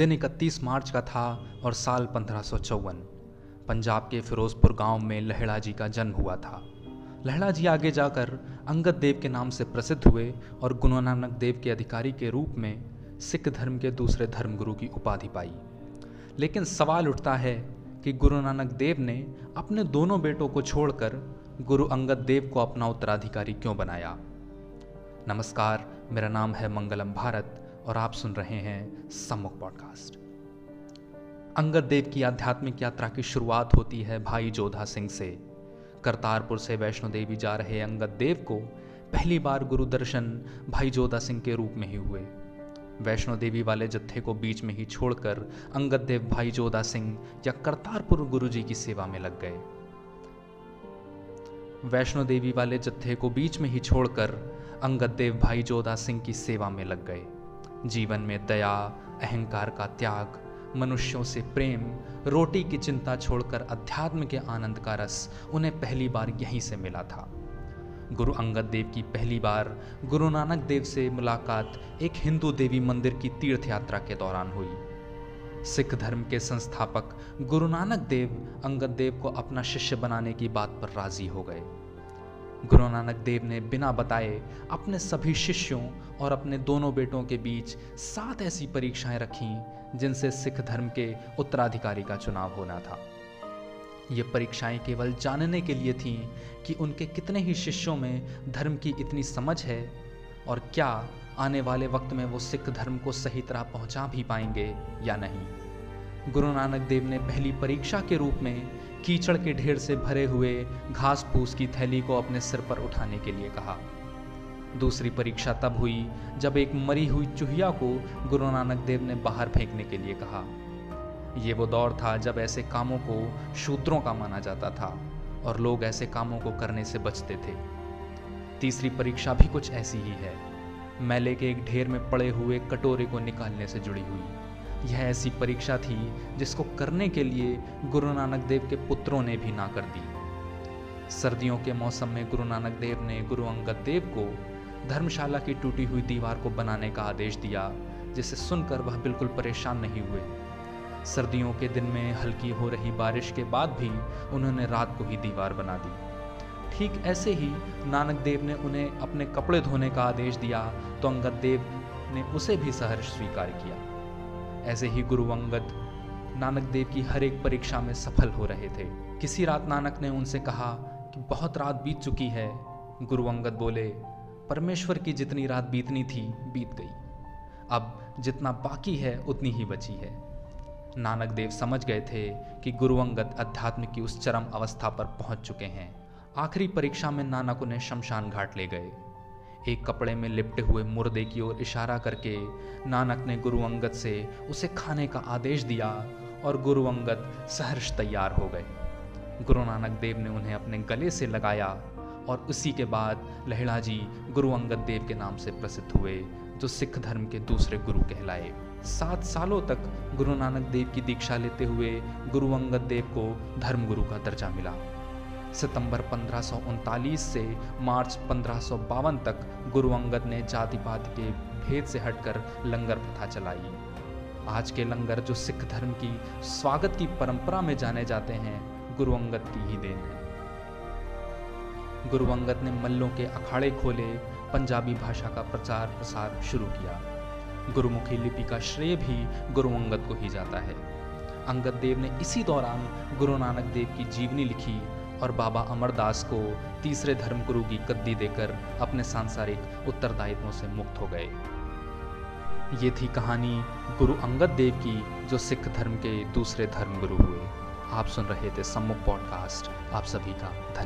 दिन इकतीस मार्च का था और साल पंद्रह पंजाब के फिरोजपुर गाँव में लहड़ा जी का जन्म हुआ था। लहड़ा जी आगे जाकर अंगद देव के नाम से प्रसिद्ध हुए और गुरु नानक देव के अधिकारी के रूप में सिख धर्म के दूसरे धर्मगुरु की उपाधि पाई। लेकिन सवाल उठता है कि गुरु नानक देव ने अपने दोनों बेटों को छोड़कर गुरु अंगद देव को अपना उत्तराधिकारी क्यों बनाया? नमस्कार, मेरा नाम है मंगलम भारत। और आप सुन रहे हैं सम्मुख पॉडकास्ट अंगद देव की आध्यात्मिक यात्रा की शुरुआत होती है भाई जोधा सिंह से। करतारपुर से वैष्णो देवी जा रहे अंगद देव को पहली बार गुरु दर्शन भाई जोधा सिंह के रूप में ही हुए। वैष्णो देवी वाले जत्थे को बीच में ही छोड़कर अंगद देव भाई जोधा सिंह या करतारपुर गुरु जी की सेवा में लग गए। वैष्णो देवी वाले जत्थे को बीच में ही छोड़कर अंगद देव भाई जोधा सिंह की सेवा में लग गए। जीवन में दया, अहंकार का त्याग, मनुष्यों से प्रेम, रोटी की चिंता छोड़कर अध्यात्म के आनंद का रस उन्हें पहली बार यहीं से मिला था। गुरु अंगद देव की पहली बार गुरु नानक देव से मुलाकात एक हिंदू देवी मंदिर की तीर्थ यात्रा के दौरान हुई। सिख धर्म के संस्थापक गुरु नानक देव अंगद देव को अपना शिष्य बनाने की बात पर राज़ी हो गए। गुरु नानक देव ने बिना बताए अपने सभी शिष्यों और अपने दोनों बेटों के बीच सात ऐसी परीक्षाएँ रखी, जिनसे सिख धर्म के उत्तराधिकारी का चुनाव होना था। ये परीक्षाएँ केवल जानने के लिए थीं कि उनके कितने ही शिष्यों में धर्म की इतनी समझ है और क्या आने वाले वक्त में वो सिख धर्म को सही तरह पहुँचा भी पाएँगे या नहीं। गुरु नानक देव ने पहली परीक्षा के रूप में कीचड़ के ढेर से भरे हुए घास फूस की थैली को अपने सिर पर उठाने के लिए कहा। दूसरी परीक्षा तब हुई जब एक मरी हुई चूहिया को गुरु नानक देव ने बाहर फेंकने के लिए कहा। ये वो दौर था जब ऐसे कामों को शूद्रों का माना जाता था और लोग ऐसे कामों को करने से बचते थे। तीसरी परीक्षा भी कुछ ऐसी ही है। मैले के एक ढेर में पड़े हुए कटोरे को निकालने से जुड़ी हुई। यह ऐसी परीक्षा थी जिसको करने के लिए गुरु नानक देव के पुत्रों ने भी ना कर दी। सर्दियों के मौसम में गुरु नानक देव ने गुरु अंगद देव को धर्मशाला की टूटी हुई दीवार को बनाने का आदेश दिया, जिसे सुनकर वह बिल्कुल परेशान नहीं हुए। सर्दियों के दिन में हल्की हो रही बारिश के बाद भी उन्होंने रात को ही दीवार बना दी। ठीक ऐसे ही नानक देव ने उन्हें अपने कपड़े धोने का आदेश दिया तो अंगद देव ने उसे भी सहर्ष स्वीकार किया। ऐसे ही गुरु अंगद नानक देव की हर एक परीक्षा में सफल हो रहे थे। किसी रात नानक ने उनसे कहा कि बहुत रात बीत चुकी है, गुरु अंगद बोले, परमेश्वर की जितनी रात बीतनी थी, बीत गई। अब जितना बाकी है, उतनी ही बची है। नानक देव समझ गए थे कि गुरु अंगद अध्यात्म की उस चरम अवस्था पर पहुँच चुके हैं। आखिरी परीक्षा में नानक उन्हें शमशान घाट ले गए। एक कपड़े में लिपटे हुए मुर्दे की ओर इशारा करके नानक ने गुरु अंगद से उसे खाने का आदेश दिया और गुरु अंगद सहर्ष तैयार हो गए। गुरु नानक देव ने उन्हें अपने गले से लगाया और उसी के बाद लहड़ा जी गुरु अंगद देव के नाम से प्रसिद्ध हुए, जो सिख धर्म के दूसरे गुरु कहलाए। सात सालों तक गुरु नानक देव की दीक्षा लेते हुए गुरु अंगद देव को धर्मगुरु का दर्जा मिला। सितंबर पंद्रह से मार्च पंद्रह तक गुरु अंगद ने जाति पाति के भेद से हटकर लंगर प्रथा चलाई। आज के लंगर जो सिख धर्म की स्वागत की परंपरा में जाने जाते हैं, गुरु अंगद की ही देन है। गुरु अंगद ने मल्लों के अखाड़े खोले, पंजाबी भाषा का प्रचार प्रसार शुरू किया। गुरुमुखी लिपि का श्रेय भी गुरु अंगद को ही जाता है। अंगद देव ने इसी दौरान गुरु नानक देव की जीवनी लिखी और बाबा अमरदास को तीसरे धर्मगुरु की गद्दी देकर अपने सांसारिक उत्तरदायित्वों से मुक्त हो गए। ये थी कहानी गुरु अंगद देव की, जो सिख धर्म के दूसरे धर्मगुरु हुए। आप सुन रहे थे सम्मुख पॉडकास्ट। आप सभी का धन्यवाद।